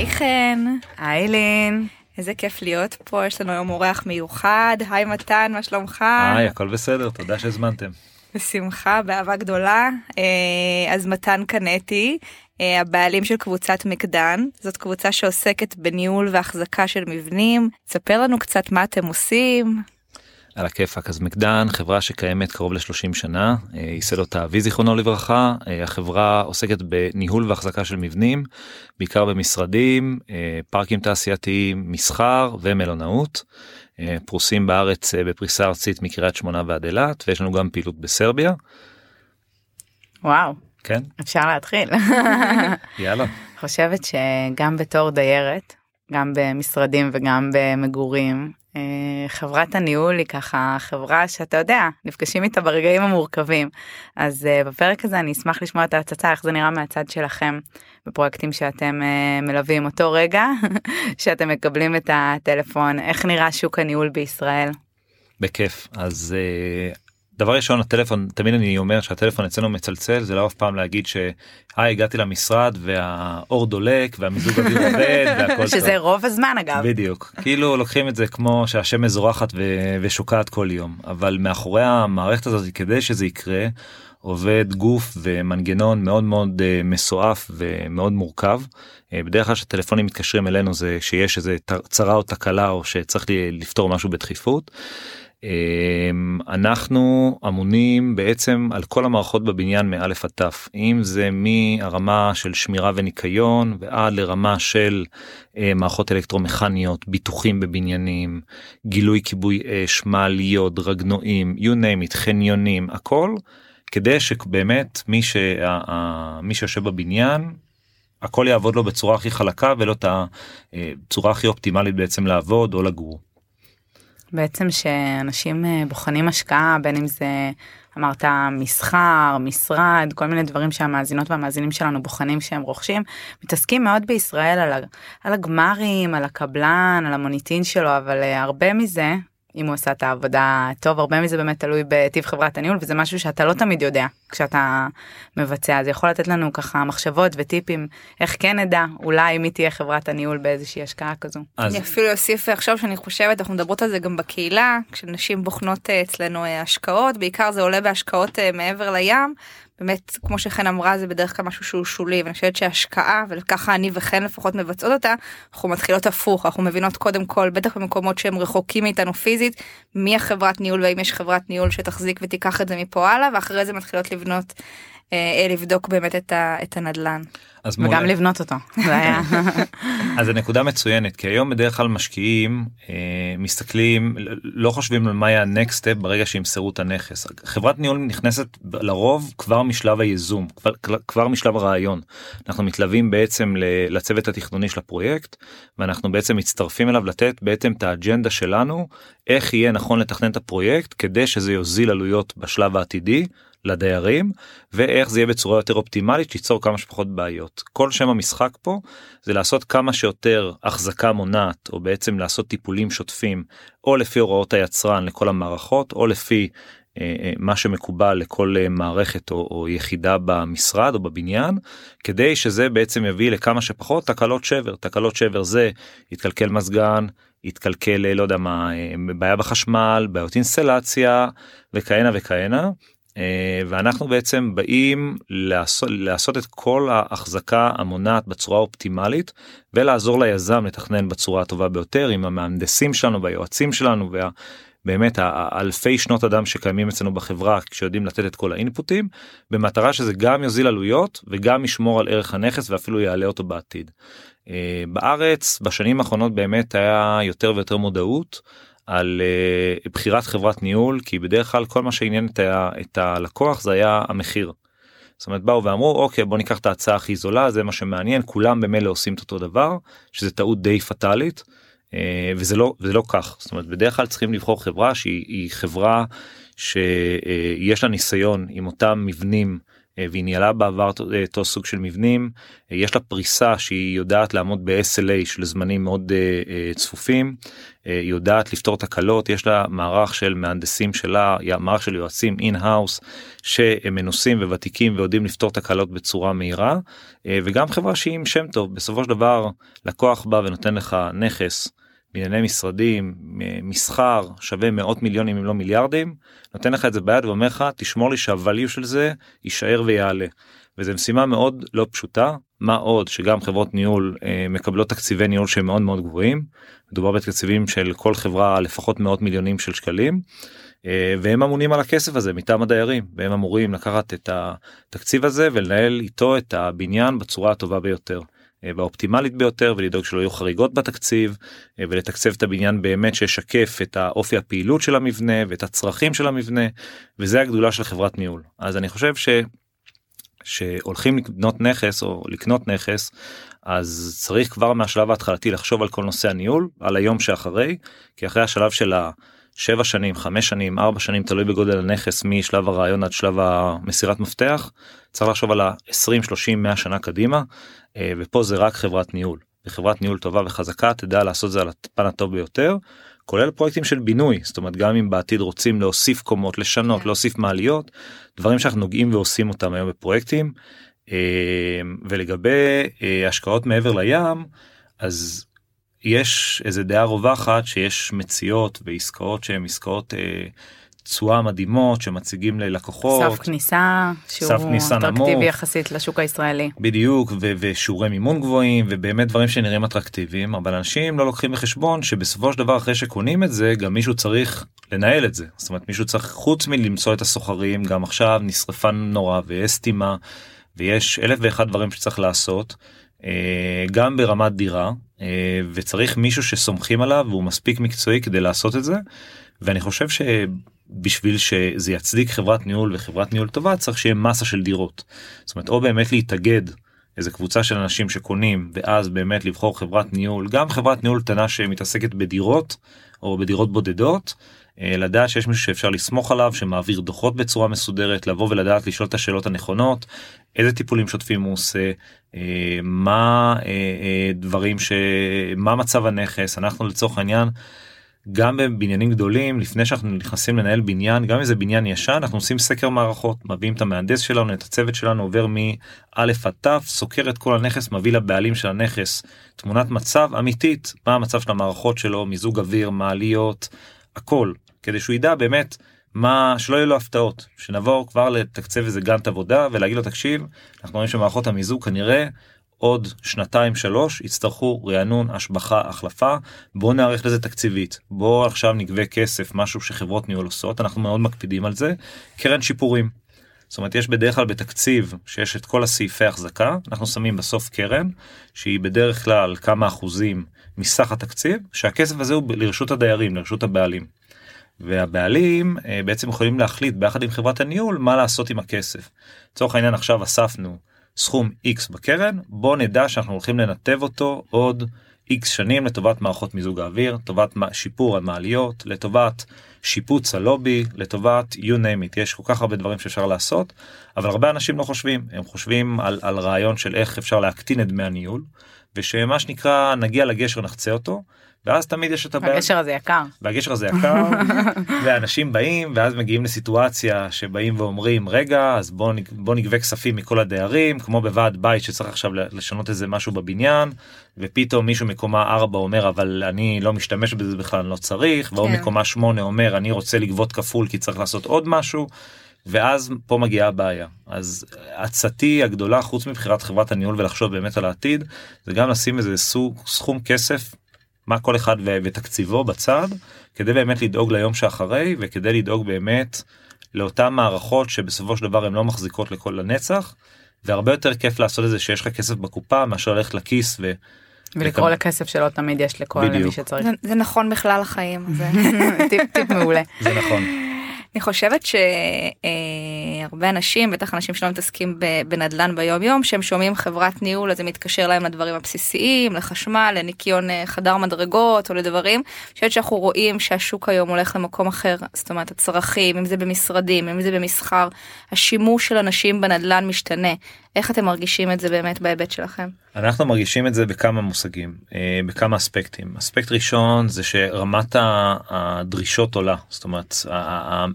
היי חן. היי לין. איזה כיף להיות פה, יש לנו היום אורח מיוחד. היי מתן, מה שלומך? היי, הכל בסדר, תודה שהזמנתם. בשמחה, באהבה גדולה. אה, אז מתן קנטי, אה, הבעלים של קבוצת מקדן, זאת קבוצה שעוסקת בניהול והחזקה של מבנים. ספר לנו קצת מה אתם עושים. על הכיפאק. אז מקדן חברה שקיימת קרוב ל-30 שנה אה, ייסד אותה אבי זיכרונו לברכה החברה עוסקת בניהול והחזקה של מבנים בעיקר במשרדים פארקים תעשייתיים מסחר ומלונאות פרוסים בארץ בפריסה ארצית מקריית שמונה ועד אילת ויש לנו גם פעילות בסרביה. וואו. כן. אפשר להתחיל. יאללה. חושבת שגם בתור דיירת גם במשרדים וגם במגורים אה, חברת הניהול היא ככה חברה שאתה יודע נפגשים איתה ברגעים המורכבים אז uh, בפרק הזה אני אשמח לשמוע את ההצצה איך זה נראה מהצד שלכם בפרויקטים שאתם uh, מלווים אותו רגע שאתם מקבלים את הטלפון איך נראה שוק הניהול בישראל. בכיף אז דבר ראשון הטלפון תמיד אני אומר שהטלפון אצלנו מצלצל זה לא אף פעם להגיד שהי הגעתי למשרד והאור דולק והמיזוג אוויר עובד והכל שזה טוב. רוב הזמן אגב בדיוק כאילו לוקחים את זה כמו שהשמש זורחת ו- ושוקעת כל יום אבל מאחורי המערכת הזאת כדי שזה יקרה עובד גוף ומנגנון מאוד מאוד uh, מסועף ומאוד מורכב. Uh, בדרך כלל כשטלפונים מתקשרים אלינו זה שיש איזה צרה או תקלה או שצריך לפתור משהו בדחיפות. אמ, אנחנו אמונים בעצם על כל המערכות בבניין מאלף עד תף אם זה מהרמה של שמירה וניקיון ועד לרמה של אה, מערכות אלקטרומכניות ביטוחים בבניינים גילוי כיבוי אש מעליות רגנועים you name it חניונים הכל כדי שבאמת מי, שה, מי שיושב בבניין הכל יעבוד לו בצורה הכי חלקה ולא את הצורה הכי אופטימלית בעצם לעבוד או לגור. בעצם שאנשים אה, בוחנים השקעה בין אם זה אמרת מסחר משרד כל מיני דברים שהמאזינות והמאזינים שלנו בוחנים שהם רוכשים מתעסקים מאוד בישראל על, הגמרים על הקבלן על המוניטין שלו אבל אה, הרבה מזה אם הוא עשה את העבודה טוב הרבה מזה באמת תלוי בטיב חברת הניהול וזה משהו שאתה לא תמיד יודע כשאתה מבצע זה יכול לתת לנו ככה מחשבות וטיפים איך כן נדע אולי מי תהיה חברת הניהול באיזושהי השקעה כזו. אז... אני אפילו אוסיף עכשיו שאני חושבת אנחנו מדברות על זה גם בקהילה כשנשים בוחנות אה, אצלנו אה, השקעות בעיקר זה עולה בהשקעות אה, מעבר לים באמת כמו שחן אמרה זה בדרך כלל משהו שהוא שולי ואני חושבת שהשקעה וככה אני וחן לפחות מבצעות אותה אנחנו מתחילות הפוך אנחנו מבינות קודם כל בטח במקומות שהם רחוקים מאיתנו פיזית מי החברת ניהול והאם יש חברת ניהול שתחזיק ותיקח את זה מפה הלאה ואחרי זה מתחילות לבנות לבדוק באמת את, ה, את הנדלן. אז וגם מול... לבנות אותו. אז זה נקודה מצוינת כי היום בדרך כלל משקיעים אה, מסתכלים לא חושבים על מה יהיה הנקסט סטפ ברגע שימסרו את הנכס. חברת ניהול נכנסת לרוב כבר משלב הייזום כבר, כבר משלב הרעיון. אנחנו מתלווים בעצם לצוות התכנוני של הפרויקט ואנחנו בעצם מצטרפים אליו לתת בעצם את האג'נדה שלנו איך יהיה נכון לתכנן את הפרויקט כדי שזה יוזיל עלויות בשלב העתידי לדיירים ואיך זה יהיה בצורה יותר אופטימלית שיצור כמה שפחות בעיות. כל שם המשחק פה זה לעשות כמה שיותר החזקה מונעת או בעצם לעשות טיפולים שוטפים או לפי הוראות היצרן לכל המערכות או לפי אה, אה, מה שמקובל לכל אה, מערכת או, או יחידה במשרד או בבניין כדי שזה בעצם יביא לכמה שפחות תקלות שבר תקלות שבר זה יתקלקל מזגן יתקלקל לא יודע מה בעיה בחשמל בעיות אינסטלציה וכהנה וכהנה אה, ואנחנו בעצם באים לעשות, לעשות את כל ההחזקה המונעת בצורה אופטימלית ולעזור ליזם לתכנן בצורה הטובה ביותר עם המהנדסים שלנו והיועצים שלנו ובאמת האלפי שנות אדם שקיימים אצלנו בחברה שיודעים לתת את כל האינפוטים במטרה שזה גם יוזיל עלויות וגם ישמור על ערך הנכס ואפילו יעלה אותו בעתיד. אה, בארץ בשנים האחרונות באמת היה יותר ויותר מודעות. על uh, בחירת חברת ניהול כי בדרך כלל כל מה שעניין את, ה, את הלקוח זה היה המחיר. זאת אומרת באו ואמרו אוקיי בוא ניקח את ההצעה הכי זולה זה מה שמעניין כולם במילא עושים את אותו דבר שזה טעות די פטאלית אה, וזה לא זה לא כך זאת אומרת בדרך כלל צריכים לבחור חברה שהיא חברה שיש לה ניסיון עם אותם מבנים אה, אה, והיא ניהלה בעבר אותו סוג של מבנים. יש לה פריסה שהיא יודעת לעמוד ב-SLA של זמנים מאוד צפופים. היא יודעת לפתור תקלות יש לה מערך של מהנדסים שלה מערך של יועצים in-house שהם מנוסים וותיקים ויודעים לפתור תקלות בצורה מהירה. וגם חברה שהיא עם שם טוב. בסופו של דבר לקוח בא ונותן לך נכס. בענייני משרדים מסחר שווה מאות מיליונים אם לא מיליארדים נותן לך את זה ביד ואומר לך תשמור לי שהvalue של זה יישאר ויעלה. וזו משימה מאוד לא פשוטה מה עוד שגם חברות ניהול אה, מקבלות תקציבי ניהול שהם מאוד מאוד גבוהים מדובר בתקציבים של כל חברה לפחות מאות מיליונים של שקלים. אה, והם אמונים על הכסף הזה מטעם הדיירים והם אמורים לקחת את התקציב הזה ולנהל איתו את הבניין בצורה הטובה ביותר. אה, והאופטימלית ביותר ולדאוג שלא יהיו חריגות בתקציב אה, ולתקצב את הבניין באמת שישקף את האופי הפעילות של המבנה ואת הצרכים של המבנה וזה הגדולה של חברת ניהול. אז אני חושב ש... שהולכים לקנות נכס או לקנות נכס אז צריך כבר מהשלב ההתחלתי לחשוב על כל נושא הניהול על היום שאחרי כי אחרי השלב של השבע שנים חמש שנים ארבע שנים תלוי בגודל הנכס משלב הרעיון עד שלב המסירת מפתח. צריך לחשוב על ה-20 30 100 שנה קדימה אה, ופה זה רק חברת ניהול. וחברת ניהול טובה וחזקה תדע לעשות זה על הפן הטוב ביותר כולל פרויקטים של בינוי. זאת אומרת גם אם בעתיד רוצים להוסיף קומות לשנות כן. להוסיף מעליות דברים שאנחנו נוגעים ועושים אותם היום בפרויקטים. אה, ולגבי אה, השקעות מעבר לים אז יש איזה דעה רווחת שיש מציאות ועסקאות שהן עסקאות תשואה מדהימות שמציגים ללקוחות. סף כניסה שהוא כניסה אטרקטיבי נמוך. יחסית לשוק הישראלי. בדיוק ו- ושיעורי מימון גבוהים ובאמת דברים שנראים אטרקטיביים אבל אנשים לא לוקחים בחשבון שבסופו של דבר אחרי שקונים את זה גם מישהו צריך לנהל את זה זאת אומרת מישהו צריך חוץ מלמצוא את הסוחרים גם עכשיו נשרפה נורא ויש סתימה ויש אלף ואחד דברים שצריך לעשות. אה, גם ברמת דירה אה, וצריך מישהו שסומכים עליו והוא מספיק מקצועי כדי לעשות את זה ואני חושב ש... בשביל שזה יצדיק חברת ניהול וחברת ניהול טובה צריך שיהיה מסה של דירות. זאת אומרת או באמת להתאגד איזה קבוצה של אנשים שקונים ואז באמת לבחור חברת ניהול גם חברת ניהול קטנה שמתעסקת בדירות או בדירות בודדות לדעת שיש מישהו שאפשר לסמוך עליו שמעביר דוחות בצורה מסודרת לבוא ולדעת לשאול את השאלות הנכונות איזה טיפולים שוטפים הוא עושה אה, מה אה, דברים שמה מצב הנכס אנחנו לצורך העניין. גם בבניינים גדולים לפני שאנחנו נכנסים לנהל בניין גם אם זה בניין ישן אנחנו עושים סקר מערכות מביאים את המהנדס שלנו את הצוות שלנו עובר מא' עד ת' סוקר את כל הנכס מביא לבעלים של הנכס תמונת מצב אמיתית מה המצב של המערכות שלו מיזוג אוויר מעליות הכל כדי שהוא ידע באמת מה שלא יהיו לו הפתעות. שנבוא כבר לתקצב איזה גאנט עבודה ולהגיד לו תקשיב אנחנו רואים שמערכות המיזוג כנראה עוד שנתיים שלוש יצטרכו רענון השבחה החלפה. בוא נערך לזה תקציבית. בוא עכשיו נגבה כסף משהו שחברות ניהול עושות. אנחנו מאוד מקפידים על זה. קרן שיפורים. זאת אומרת יש בדרך כלל בתקציב שיש את כל הסעיפי החזקה אנחנו שמים בסוף קרן שהיא בדרך כלל כמה אחוזים מסך התקציב שהכסף הזה הוא לרשות הדיירים לרשות הבעלים. והבעלים אה, בעצם יכולים להחליט ביחד עם חברת הניהול מה לעשות עם הכסף. לצורך העניין עכשיו אספנו סכום x בקרן בוא נדע שאנחנו הולכים לנתב אותו עוד x שנים לטובת מערכות מיזוג האוויר לטובת שיפור המעליות לטובת שיפוץ הלובי לטובת you name it יש כל כך הרבה דברים שאפשר לעשות אבל הרבה אנשים לא חושבים הם חושבים על, על רעיון של איך אפשר להקטין את דמי הניהול ושמה שנקרא נגיע לגשר נחצה אותו ואז תמיד יש את הבעיה. הגשר הזה יקר. והגשר הזה יקר, ואנשים באים ואז מגיעים לסיטואציה שבאים ואומרים רגע אז בוא, בוא נגבה כספים מכל הדיירים כמו בוועד בית שצריך עכשיו לשנות איזה משהו בבניין ופתאום מישהו מקומה 4 אומר אבל אני לא משתמש בזה בכלל לא צריך והוא כן. מקומה 8 אומר אני רוצה לגבות כפול כי צריך לעשות עוד משהו. ואז פה מגיעה הבעיה אז עצתי הגדולה חוץ מבחירת חברת הניהול ולחשוב באמת על העתיד זה גם לשים איזה סוג סכום כסף מה כל אחד ותקציבו בצד כדי באמת לדאוג ליום שאחרי וכדי לדאוג באמת לאותן מערכות שבסופו של דבר הן לא מחזיקות לכל הנצח והרבה יותר כיף לעשות את זה שיש לך כסף בקופה מאשר ללכת לכיס ו... ולקרוא לקב... לכסף שלא תמיד יש לכל בדיוק. מי שצריך. זה, זה נכון בכלל החיים. זה טיפ, טיפ מעולה. זה נכון. אני חושבת שהרבה אנשים, בטח אנשים שלא מתעסקים בנדל"ן ביום יום, שהם שומעים חברת ניהול אז זה מתקשר להם לדברים הבסיסיים, לחשמל, לניקיון אה, חדר מדרגות או לדברים. אני חושבת שאנחנו רואים שהשוק היום הולך למקום אחר, זאת אומרת הצרכים, אם זה במשרדים, אם זה במסחר, השימוש של אנשים בנדל"ן משתנה. איך אתם מרגישים את זה באמת בהיבט שלכם? אנחנו מרגישים את זה בכמה מושגים, אה, בכמה אספקטים. אספקט ראשון זה שרמת הדרישות עולה, זאת אומרת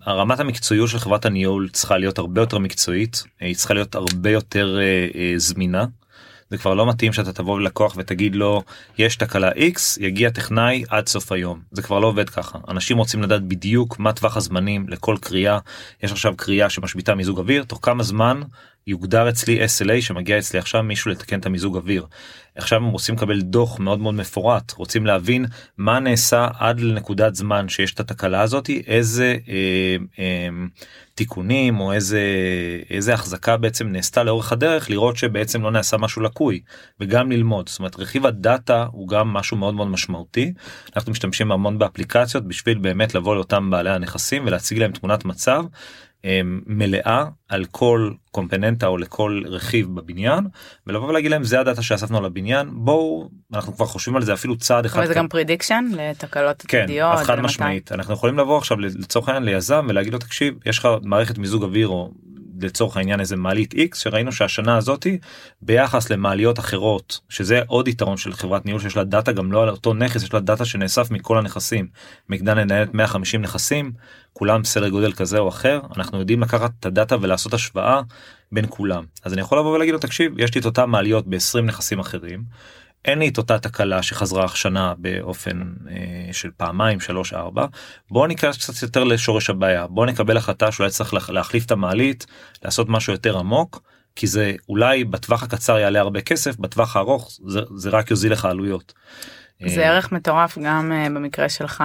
הרמת המקצועיות של חברת הניהול צריכה להיות הרבה יותר מקצועית, היא צריכה להיות הרבה יותר אה, זמינה. זה כבר לא מתאים שאתה תבוא ללקוח ותגיד לו יש תקלה x יגיע טכנאי עד סוף היום זה כבר לא עובד ככה אנשים רוצים לדעת בדיוק מה טווח הזמנים לכל קריאה יש עכשיו קריאה שמשביתה מיזוג אוויר תוך כמה זמן יוגדר אצלי SLA שמגיע אצלי עכשיו מישהו לתקן את המיזוג אוויר. עכשיו הם רוצים לקבל דוח מאוד מאוד מפורט. רוצים להבין מה נעשה עד לנקודת זמן שיש את התקלה הזאתי איזה אה, אה, תיקונים או איזה איזה החזקה בעצם נעשתה לאורך הדרך לראות שבעצם לא נעשה משהו לקוי וגם ללמוד. זאת אומרת רכיב הדאטה הוא גם משהו מאוד מאוד משמעותי. אנחנו משתמשים המון באפליקציות בשביל באמת לבוא לאותם בעלי הנכסים ולהציג להם תמונת מצב מלאה על כל קומפוננטה או לכל רכיב בבניין ולבוא ולהגיד להם זה הדאטה שאספנו על הבניין בואו אנחנו כבר חושבים על זה אפילו צעד אחד. זה גם prediction לתקלות כן, עתידיות. כן, חד משמעית אנחנו יכולים לבוא עכשיו לצורך העניין ליזם ולהגיד לו תקשיב יש לך מערכת מיזוג אוויר או לצורך העניין איזה מעלית x שראינו שהשנה הזאתי ביחס למעליות אחרות שזה עוד יתרון של חברת ניהול שיש לה דאטה גם לא על אותו נכס יש לה דאטה שנאסף מכל הנכסים. מגדל לנהלת 150 נכסים כולם בסדר גודל כזה או אחר אנחנו יודעים לקחת את הדאטה ולעשות השוואה בין כולם אז אני יכול לבוא ולהגיד לו תקשיב יש לי את אותם מעליות ב-20 נכסים אחרים. אין לי את אותה תקלה שחזרה השנה באופן אה, של פעמיים שלוש ארבע בוא ניכנס קצת יותר לשורש הבעיה בוא נקבל החלטה שאולי צריך להחליף את המעלית לעשות משהו יותר עמוק כי זה אולי בטווח הקצר יעלה הרבה כסף בטווח הארוך זה, זה רק יוזיל לך עלויות. זה אה, ערך מטורף גם אה, במקרה שלך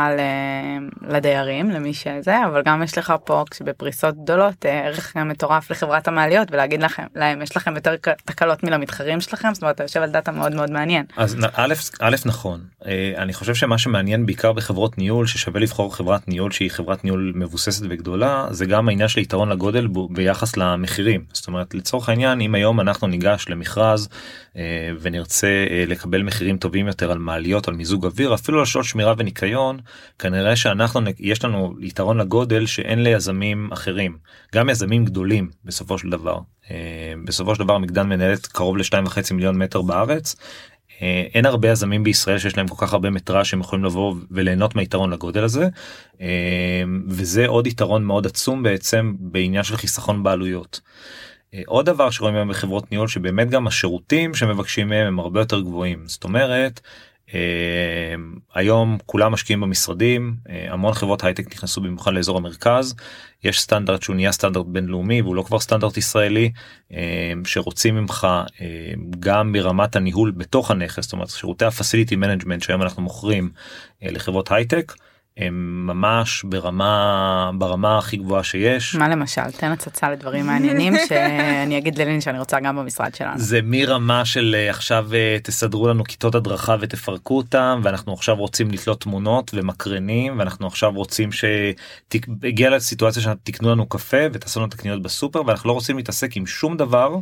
לדיירים למי שזה אבל גם יש לך פה כשבפריסות גדולות אה, ערך מטורף לחברת המעליות ולהגיד לכם להם יש לכם יותר תקלות מלמתחרים שלכם זאת אומרת אתה יושב על דאטה מאוד מאוד מעניין. אז א', א' נכון אני חושב שמה שמעניין בעיקר בחברות ניהול ששווה לבחור חברת ניהול שהיא חברת ניהול מבוססת וגדולה זה גם העניין של יתרון לגודל ביחס למחירים זאת אומרת לצורך העניין אם היום אנחנו ניגש למכרז ונרצה לקבל מחירים טובים יותר על מעליות. על מיזוג אוויר אפילו על שעות שמירה וניקיון כנראה שאנחנו יש לנו יתרון לגודל שאין ליזמים אחרים גם יזמים גדולים בסופו של דבר אה, בסופו של דבר מגדל מנהלת קרוב לשתיים וחצי מיליון מטר בארץ. אה, אין הרבה יזמים בישראל שיש להם כל כך הרבה מטרה שהם יכולים לבוא וליהנות מהיתרון לגודל הזה אה, וזה עוד יתרון מאוד עצום בעצם בעניין של חיסכון בעלויות. עוד דבר שרואים היום בחברות ניהול שבאמת גם השירותים שמבקשים מהם הם הרבה יותר גבוהים זאת אומרת היום כולם משקיעים במשרדים אה, המון חברות הייטק נכנסו במיוחד לאזור המרכז יש סטנדרט שהוא נהיה סטנדרט בינלאומי והוא לא כבר סטנדרט ישראלי אה, שרוצים ממך גם ברמת הניהול בתוך הנכס זאת אומרת שירותי ה facility management שהיום אנחנו מוכרים לחברות הייטק. הם ממש ברמה ברמה הכי גבוהה שיש. מה למשל תן הצצה לדברים מעניינים שאני אגיד ללין שאני רוצה גם במשרד שלנו. זה מרמה של אה, עכשיו אה, תסדרו לנו כיתות הדרכה ותפרקו אותם ואנחנו עכשיו רוצים לתלות תמונות ומקרנים ואנחנו עכשיו רוצים שתגיע לסיטואציה שתקנו לנו קפה ותעשו לנו את הקניות בסופר ואנחנו לא רוצים להתעסק עם שום דבר.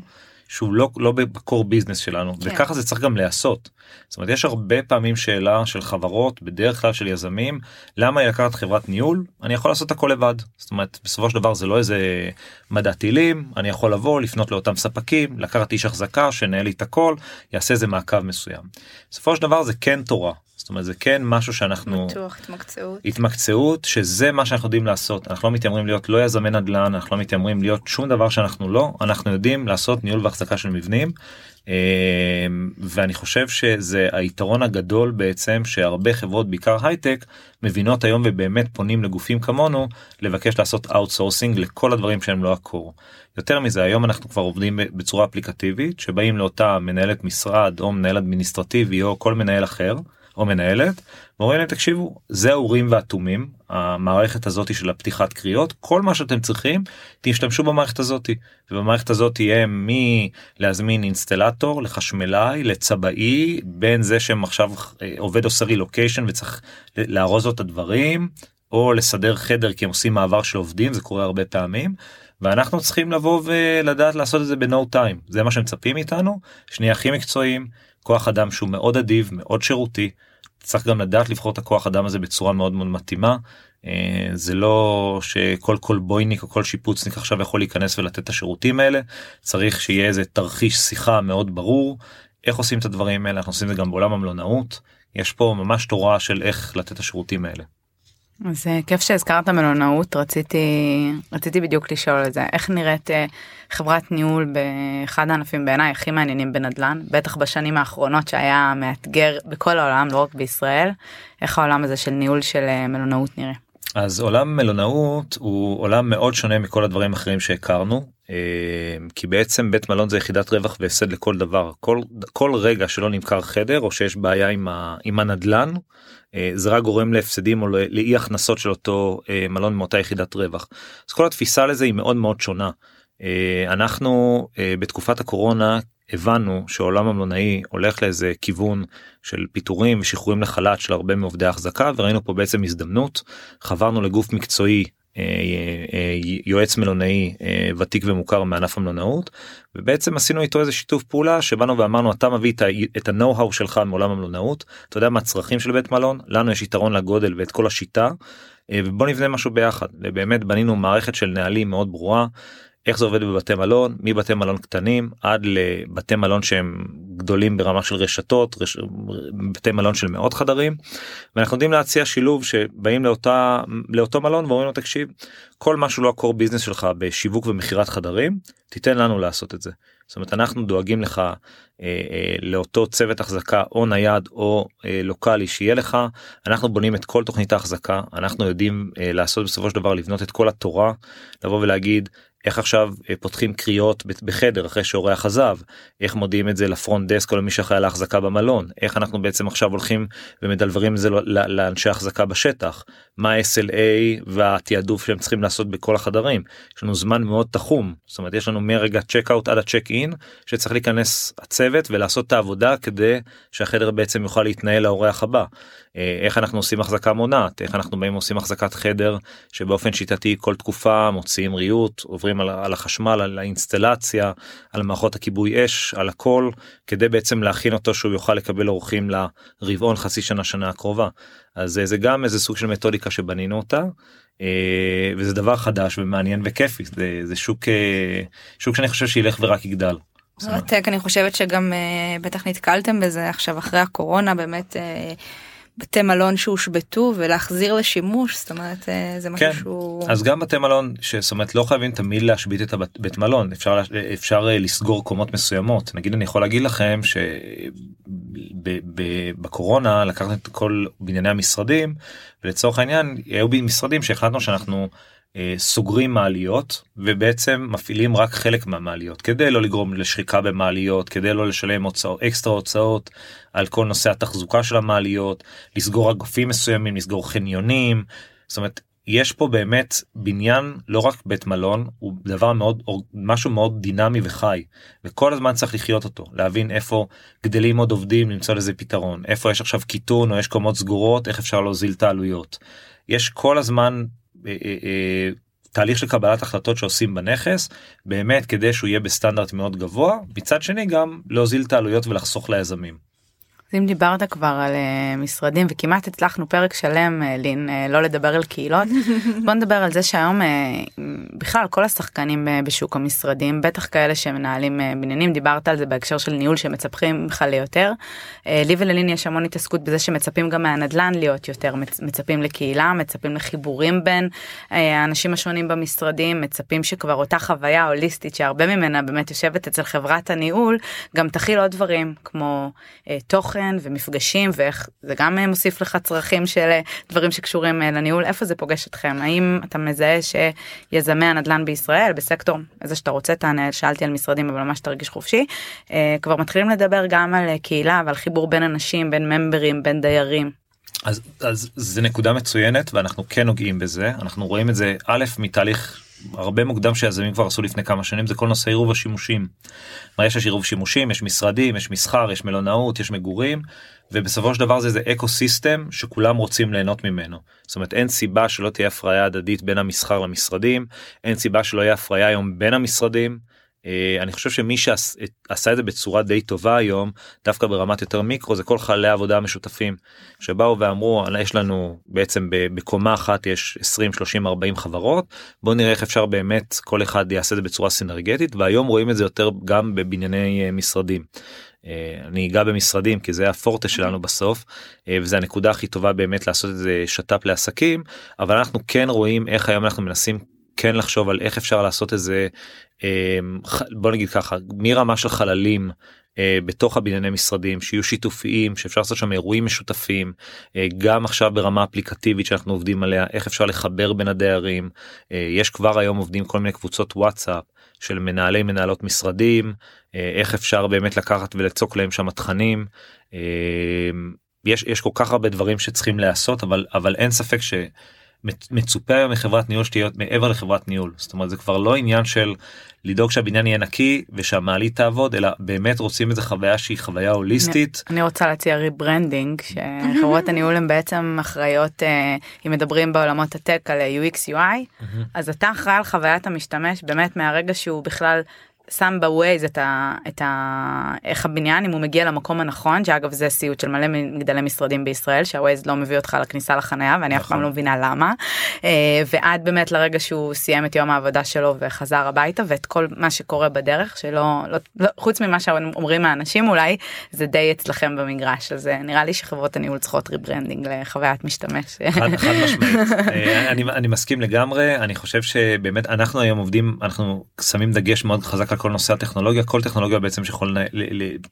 שהוא לא לא בקור ביזנס שלנו כן. וככה זה צריך גם להיעשות. זאת אומרת יש הרבה פעמים שאלה של חברות בדרך כלל של יזמים למה לקחת חברת ניהול אני יכול לעשות הכל לבד זאת אומרת בסופו של דבר זה לא איזה מדע טילים אני יכול לבוא לפנות לאותם ספקים לקחת איש החזקה שנהל לי את הכל יעשה איזה מעקב מסוים. בסופו של דבר זה כן תורה זאת אומרת זה כן משהו שאנחנו בטוח התמקצעות התמקצעות שזה מה שאנחנו יודעים לעשות אנחנו לא מתיימרים להיות לא יזמי נדל"ן אנחנו לא מתיימרים להיות שום דבר שאנחנו לא אנחנו יודעים לעשות ניהול והחזקה של מבנים. אמ, ואני חושב שזה היתרון הגדול בעצם שהרבה חברות בעיקר הייטק מבינות היום ובאמת פונים לגופים כמונו לבקש לעשות outsourcing לכל הדברים שהם לא ה core. יותר מזה היום אנחנו כבר עובדים בצורה אפליקטיבית שבאים לאותה מנהלת משרד או מנהל אדמיניסטרטיבי או כל מנהל אחר. או מנהלת ואומרים להם תקשיבו זה האורים והתומים המערכת הזאתי של הפתיחת קריאות כל מה שאתם צריכים תשתמשו במערכת הזאתי ובמערכת הזאת יהיה מלהזמין אינסטלטור לחשמלאי לצבעי בין זה שהם עכשיו אה, עובד עושה רילוקיישן וצריך לארוז לו את הדברים או לסדר חדר כי הם עושים מעבר של עובדים זה קורה הרבה פעמים. ואנחנו צריכים לבוא ולדעת לעשות את זה בנו טיים זה מה שמצפים מאיתנו שנהיה הכי מקצועיים כוח אדם שהוא מאוד אדיב מאוד שירותי צריך גם לדעת לבחור את הכוח אדם הזה בצורה מאוד מאוד מתאימה. אה, זה לא שכל כל בויניק או כל שיפוצניק עכשיו יכול להיכנס ולתת את השירותים האלה צריך שיהיה איזה תרחיש שיחה מאוד ברור איך עושים את הדברים האלה אנחנו עושים את זה גם בעולם המלונאות יש פה ממש תורה של איך לתת את השירותים האלה. אז כיף שהזכרת מלונאות רציתי רציתי בדיוק לשאול את זה. איך נראית אה, חברת ניהול באחד הענפים בעיניי הכי מעניינים בנדל"ן בטח בשנים האחרונות שהיה מאתגר בכל העולם לא רק בישראל? איך העולם הזה של ניהול של אה, מלונאות נראה. אז עולם מלונאות הוא עולם מאוד שונה מכל הדברים האחרים שהכרנו כי בעצם בית מלון זה יחידת רווח והפסד לכל דבר כל כל רגע שלא נמכר חדר או שיש בעיה עם, ה, עם הנדלן אה, זה רק גורם להפסדים או לאי הכנסות של אותו אה, מלון מאותה יחידת רווח. אז כל התפיסה לזה היא מאוד מאוד שונה. אה, אנחנו בתקופת הקורונה הבנו שהעולם המלונאי הולך לאיזה כיוון של פיטורים ושחרורים לחל"ת של הרבה מעובדי החזקה וראינו פה בעצם הזדמנות חברנו לגוף מקצועי יועץ מלונאי אה, ותיק ומוכר מענף המלונאות ובעצם עשינו איתו איזה שיתוף פעולה שבאנו ואמרנו אתה מביא את ה-know-how שלך מעולם המלונאות אתה יודע מה הצרכים של בית מלון לנו יש יתרון לגודל ואת כל השיטה ובוא נבנה משהו ביחד. ובאמת בנינו מערכת של נהלים מאוד ברורה איך זה עובד בבתי מלון מבתי מלון קטנים עד לבתי מלון שהם גדולים ברמה של רשתות רש... בתי מלון של מאות חדרים ואנחנו יודעים להציע שילוב שבאים לאותה לאותו מלון ואומרים לו תקשיב כל מה שהוא לא הקור ביזנס שלך בשיווק ומכירת חדרים תיתן לנו לעשות את זה. זאת אומרת אנחנו דואגים לך אה, אה, לאותו צוות החזקה או נייד או אה, לוקאלי שיהיה לך אנחנו בונים את כל תוכנית ההחזקה אנחנו יודעים אה, לעשות בסופו של דבר לבנות את כל התורה לבוא ולהגיד איך עכשיו אה, פותחים קריאות בחדר אחרי שאורח עזב איך מודיעים את זה לפרונט דסק או למי שאחראי על ההחזקה במלון איך אנחנו בעצם עכשיו הולכים ומדלברים את זה לאנשי החזקה בשטח מה SLA והתעדוף שהם צריכים לעשות בכל החדרים. יש לנו זמן מאוד תחום זאת אומרת יש לנו מרגע צ'ק אאוט עד הצ'ק אין שצריך להיכנס הצוות ולעשות את העבודה כדי שהחדר בעצם יוכל להתנהל לאורח הבא. אה, איך אנחנו עושים החזקה מונעת איך אנחנו באים עושים החזקת חדר שבאופן שיטתי כל תקופה מוציאים ריהוט עוברים על, על החשמל על האינסטלציה על מערכות הכיבוי אש על הכל כדי בעצם להכין אותו שהוא יוכל לקבל אורחים לרבעון חצי שנה שנה הקרובה אז זה גם איזה סוג של מתודיקה שבנינו אותה. אה, וזה דבר חדש ומעניין וכיפי זה, זה שוק אה, שוק שאני חושב שילך ורק יגדל. מרתק אני חושבת שגם בטח נתקלתם בזה עכשיו אחרי הקורונה באמת בתי מלון שהושבתו ולהחזיר לשימוש זאת אומרת אה, זה משהו כן. שהוא אז גם בתי מלון שזאת אומרת לא חייבים תמיד להשבית את הבית מלון אפשר אפשר אה, לסגור קומות מסוימות נגיד אני יכול להגיד לכם שבקורונה לקחנו את כל בנייני המשרדים ולצורך העניין היו משרדים שהחלטנו שאנחנו. אה, סוגרים מעליות ובעצם מפעילים רק חלק מהמעליות כדי לא לגרום לשחיקה במעליות כדי לא לשלם הוצאות אקסטרה הוצאות על כל נושא התחזוקה של המעליות לסגור אגפים מסוימים לסגור חניונים זאת אומרת יש פה באמת בניין לא רק בית מלון הוא דבר מאוד משהו מאוד דינמי וחי וכל הזמן צריך לחיות אותו להבין איפה גדלים עוד עובדים למצוא לזה פתרון איפה יש עכשיו קיטון או יש קומות סגורות איך אפשר להוזיל את העלויות. יש כל הזמן תהליך של קבלת החלטות שעושים בנכס באמת כדי שהוא יהיה בסטנדרט מאוד גבוה מצד שני גם להוזיל את העלויות ולחסוך ליזמים. אם דיברת כבר על uh, משרדים וכמעט הצלחנו פרק שלם uh, לין uh, לא לדבר על קהילות בוא נדבר על זה שהיום בכלל כל השחקנים בשוק המשרדים בטח כאלה שמנהלים בניינים דיברת על זה בהקשר של ניהול שמצפים לך ליותר. לי וללין יש המון התעסקות בזה שמצפים גם מהנדלן להיות יותר מצ, מצפים לקהילה מצפים לחיבורים בין האנשים השונים במשרדים מצפים שכבר אותה חוויה הוליסטית שהרבה ממנה באמת יושבת אצל חברת הניהול גם תכיל עוד דברים כמו תוכן. תוכן ומפגשים ואיך זה גם מוסיף לך צרכים של אה, דברים שקשורים אה, לניהול. איפה זה פוגש אתכם? האם אתה מזהה שיזמי הנדל"ן בישראל בסקטור איזה שאתה רוצה תענה שאלתי על משרדים אבל ממש תרגיש חופשי. אה, כבר מתחילים לדבר גם על קהילה ועל חיבור בין אנשים בין ממברים בין דיירים. אז, אז זה נקודה מצוינת ואנחנו כן נוגעים בזה. אנחנו רואים את זה א' מתהליך הרבה מוקדם שיזמים כבר עשו לפני כמה שנים זה כל נושא עירוב השימושים. יש עירוב שימושים יש משרדים יש מסחר יש מלונאות יש מגורים ובסופו של דבר זה איזה אקו סיסטם שכולם רוצים ליהנות ממנו. זאת אומרת אין סיבה שלא תהיה הפריה הדדית בין המסחר למשרדים אין סיבה שלא יהיה הפריה היום בין המשרדים. Uh, אני חושב שמי שעשה את זה בצורה די טובה היום דווקא ברמת יותר מיקרו זה כל חללי העבודה המשותפים שבאו ואמרו יש לנו בעצם בקומה אחת יש 20 30 40 חברות בוא נראה איך אפשר באמת כל אחד יעשה את זה בצורה סינרגטית והיום רואים את זה יותר גם בבנייני uh, משרדים. Uh, אני אגע במשרדים כי זה הפורטה שלנו בסוף וזה הנקודה הכי טובה באמת לעשות את זה שת"פ לעסקים אבל אנחנו כן רואים איך היום אנחנו מנסים כן לחשוב על איך אפשר לעשות איזה אמ, בוא נגיד ככה מרמה של חללים אה, בתוך הבנייני משרדים שיהיו שיתופיים שאפשר לעשות שם אירועים משותפים אה, גם עכשיו ברמה אפליקטיבית שאנחנו עובדים עליה איך אפשר לחבר בין הדיירים אה, יש כבר היום עובדים כל מיני קבוצות וואטסאפ של מנהלי מנהלות משרדים איך אפשר באמת לקחת וליצוק להם שם תכנים. יש יש כל כך הרבה דברים שצריכים להיעשות אבל אבל אין ספק ש. מצופה היום מחברת ניהול שתהיה מעבר לחברת ניהול. זאת אומרת זה כבר לא עניין של לדאוג שהבניין יהיה נקי ושהמעלית תעבוד אלא באמת רוצים איזה חוויה שהיא חוויה הוליסטית. אני רוצה להציע rebranding שחברות הניהול הן בעצם אחראיות אה, אם מדברים בעולמות ה tech על UX UI. אז אתה אחראי על חוויית המשתמש באמת מהרגע שהוא בכלל שם בווייז את ה... את ה... איך הבניין אם הוא מגיע למקום הנכון שאגב זה סיוט של מלא מגדלי משרדים בישראל שהווייז לא מביא אותך לכניסה לחניה ואני אף פעם נכון. לא מבינה למה אה, ועד באמת לרגע שהוא סיים את יום העבודה שלו וחזר הביתה ואת כל מה שקורה בדרך שלא לא, לא, חוץ ממה שאומרים האנשים אולי זה די אצלכם במגרש אז אה, נראה לי שחברות הניהול צריכות rebranding לחוויית משתמש. חד, חד משמעית אה, אני, אני מסכים לגמרי אני חושב שבאמת אנחנו היום עובדים אנחנו שמים דגש מאוד חזק כל נושא הטכנולוגיה כל טכנולוגיה בעצם שיכול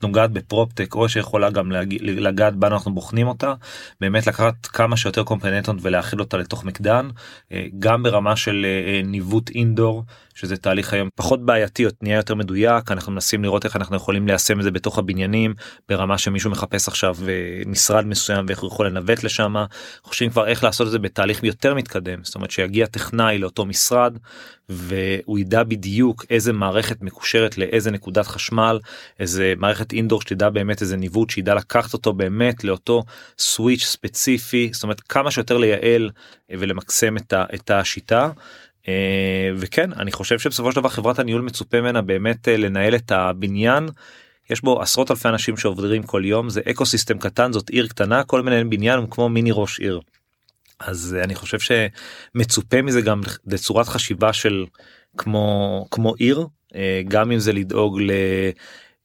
נוגעת בפרופטק או שיכולה גם לגעת בנו אנחנו בוחנים אותה באמת לקחת כמה שיותר קומפוננטות ולאחד אותה לתוך מקדן אה, גם ברמה של אה, אה, ניווט אינדור שזה תהליך היום פחות בעייתי נהיה יותר מדויק אנחנו מנסים לראות איך אנחנו יכולים ליישם את זה בתוך הבניינים ברמה שמישהו מחפש עכשיו משרד מסוים ואיך הוא יכול לנווט לשם חושבים כבר איך לעשות את זה בתהליך יותר מתקדם זאת אומרת שיגיע טכנאי לאותו משרד והוא ידע בדיוק איזה מערכת מקושרת לאיזה נקודת חשמל איזה מערכת אינדור שתדע באמת איזה ניווט שידע לקחת אותו באמת לאותו סוויץ' ספציפי זאת אומרת כמה שיותר לייעל ולמקסם את, ה, את השיטה. אה, וכן אני חושב שבסופו של דבר חברת הניהול מצופה ממנה באמת אה, לנהל את הבניין. יש בו עשרות אלפי אנשים שעובדים כל יום זה אקו סיסטם קטן זאת עיר קטנה כל מנהל בניין הוא כמו מיני ראש עיר. אז אני חושב שמצופה מזה גם לצורת חשיבה של כמו כמו עיר אה, גם אם זה לדאוג ל...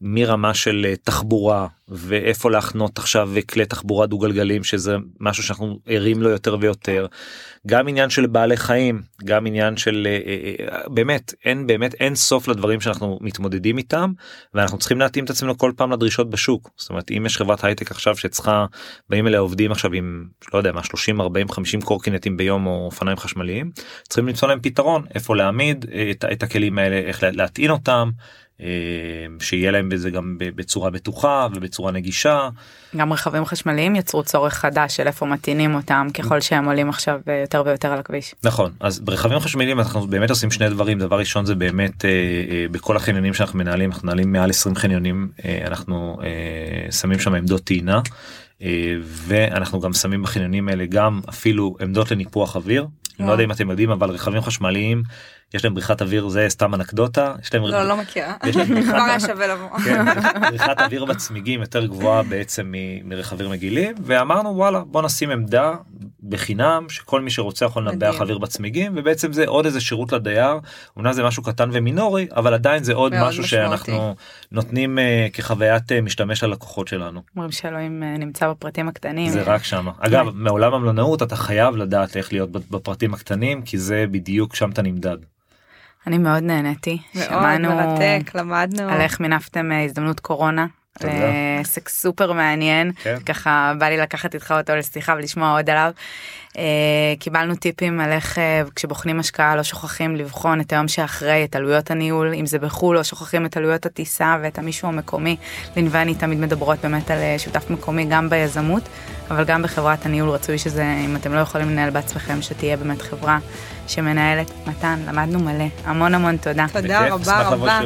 מרמה של אה, תחבורה ואיפה להחנות עכשיו כלי תחבורה דו גלגלים שזה משהו שאנחנו ערים לו יותר ויותר. גם עניין של בעלי חיים גם עניין של אה, אה, באמת אין באמת אין סוף לדברים שאנחנו מתמודדים איתם ואנחנו צריכים להתאים את עצמנו כל פעם לדרישות בשוק. זאת אומרת אם יש חברת הייטק עכשיו שצריכה באים אליה עובדים עכשיו עם לא יודע מה 30 40 50 קורקינטים ביום או אופניים חשמליים צריכים למצוא להם פתרון איפה להעמיד את, את הכלים האלה איך להטעין אותם שיהיה להם בזה גם בצורה בטוחה ובצורה נגישה. גם רכבים חשמליים יצרו צורך חדש של איפה מטעינים אותם ככל שהם עולים עכשיו אה, יותר ויותר על הכביש. נכון אז ברכבים חשמליים אנחנו באמת עושים שני דברים דבר ראשון זה באמת אה, בכל החניונים שאנחנו מנהלים אנחנו מנהלים מעל 20 חניונים אנחנו שמים שם עמדות טעינה. ואנחנו גם שמים בחניונים האלה גם אפילו עמדות לניפוח אוויר. לא יודע אם אתם יודעים אבל רכבים חשמליים יש להם בריחת אוויר זה סתם אנקדוטה יש להם לא לא מכירה כבר היה שווה לבוא כן, בריחת אוויר בצמיגים יותר גבוהה בעצם מרכבים רגילים ואמרנו וואלה בוא נשים עמדה בחינם שכל מי שרוצה יכול לנבח אוויר בצמיגים ובעצם זה עוד איזה שירות לדייר אומנם זה משהו קטן ומינורי אבל עדיין זה עוד משהו שאנחנו נותנים אה, כחוויית אה, משתמש ללקוחות שלנו. אומרים שאלוהים אה, נמצא בפרטים הקטנים. זה רק שם אגב כן. מעולם המלונאות אתה חייב לדעת איך להיות בפרטים הקטנים כי זה בדיוק שם אתה נמדד. אני מאוד נהניתי. מאוד שמענו מרתק, למדנו. על איך מינפתם הזדמנות קורונה. עסק סופר מעניין, כן. ככה בא לי לקחת איתך אותו לשיחה ולשמוע עוד עליו. אה, קיבלנו טיפים על איך אה, כשבוחנים השקעה לא שוכחים לבחון את היום שאחרי, את עלויות הניהול, אם זה בחו"ל לא שוכחים את עלויות הטיסה ואת המישהו המקומי. לין ואני תמיד מדברות באמת על אה, שותף מקומי גם ביזמות, אבל גם בחברת הניהול רצוי שזה, אם אתם לא יכולים לנהל בעצמכם, שתהיה באמת חברה שמנהלת. מתן, למדנו מלא, המון המון תודה. תודה רבה רבה.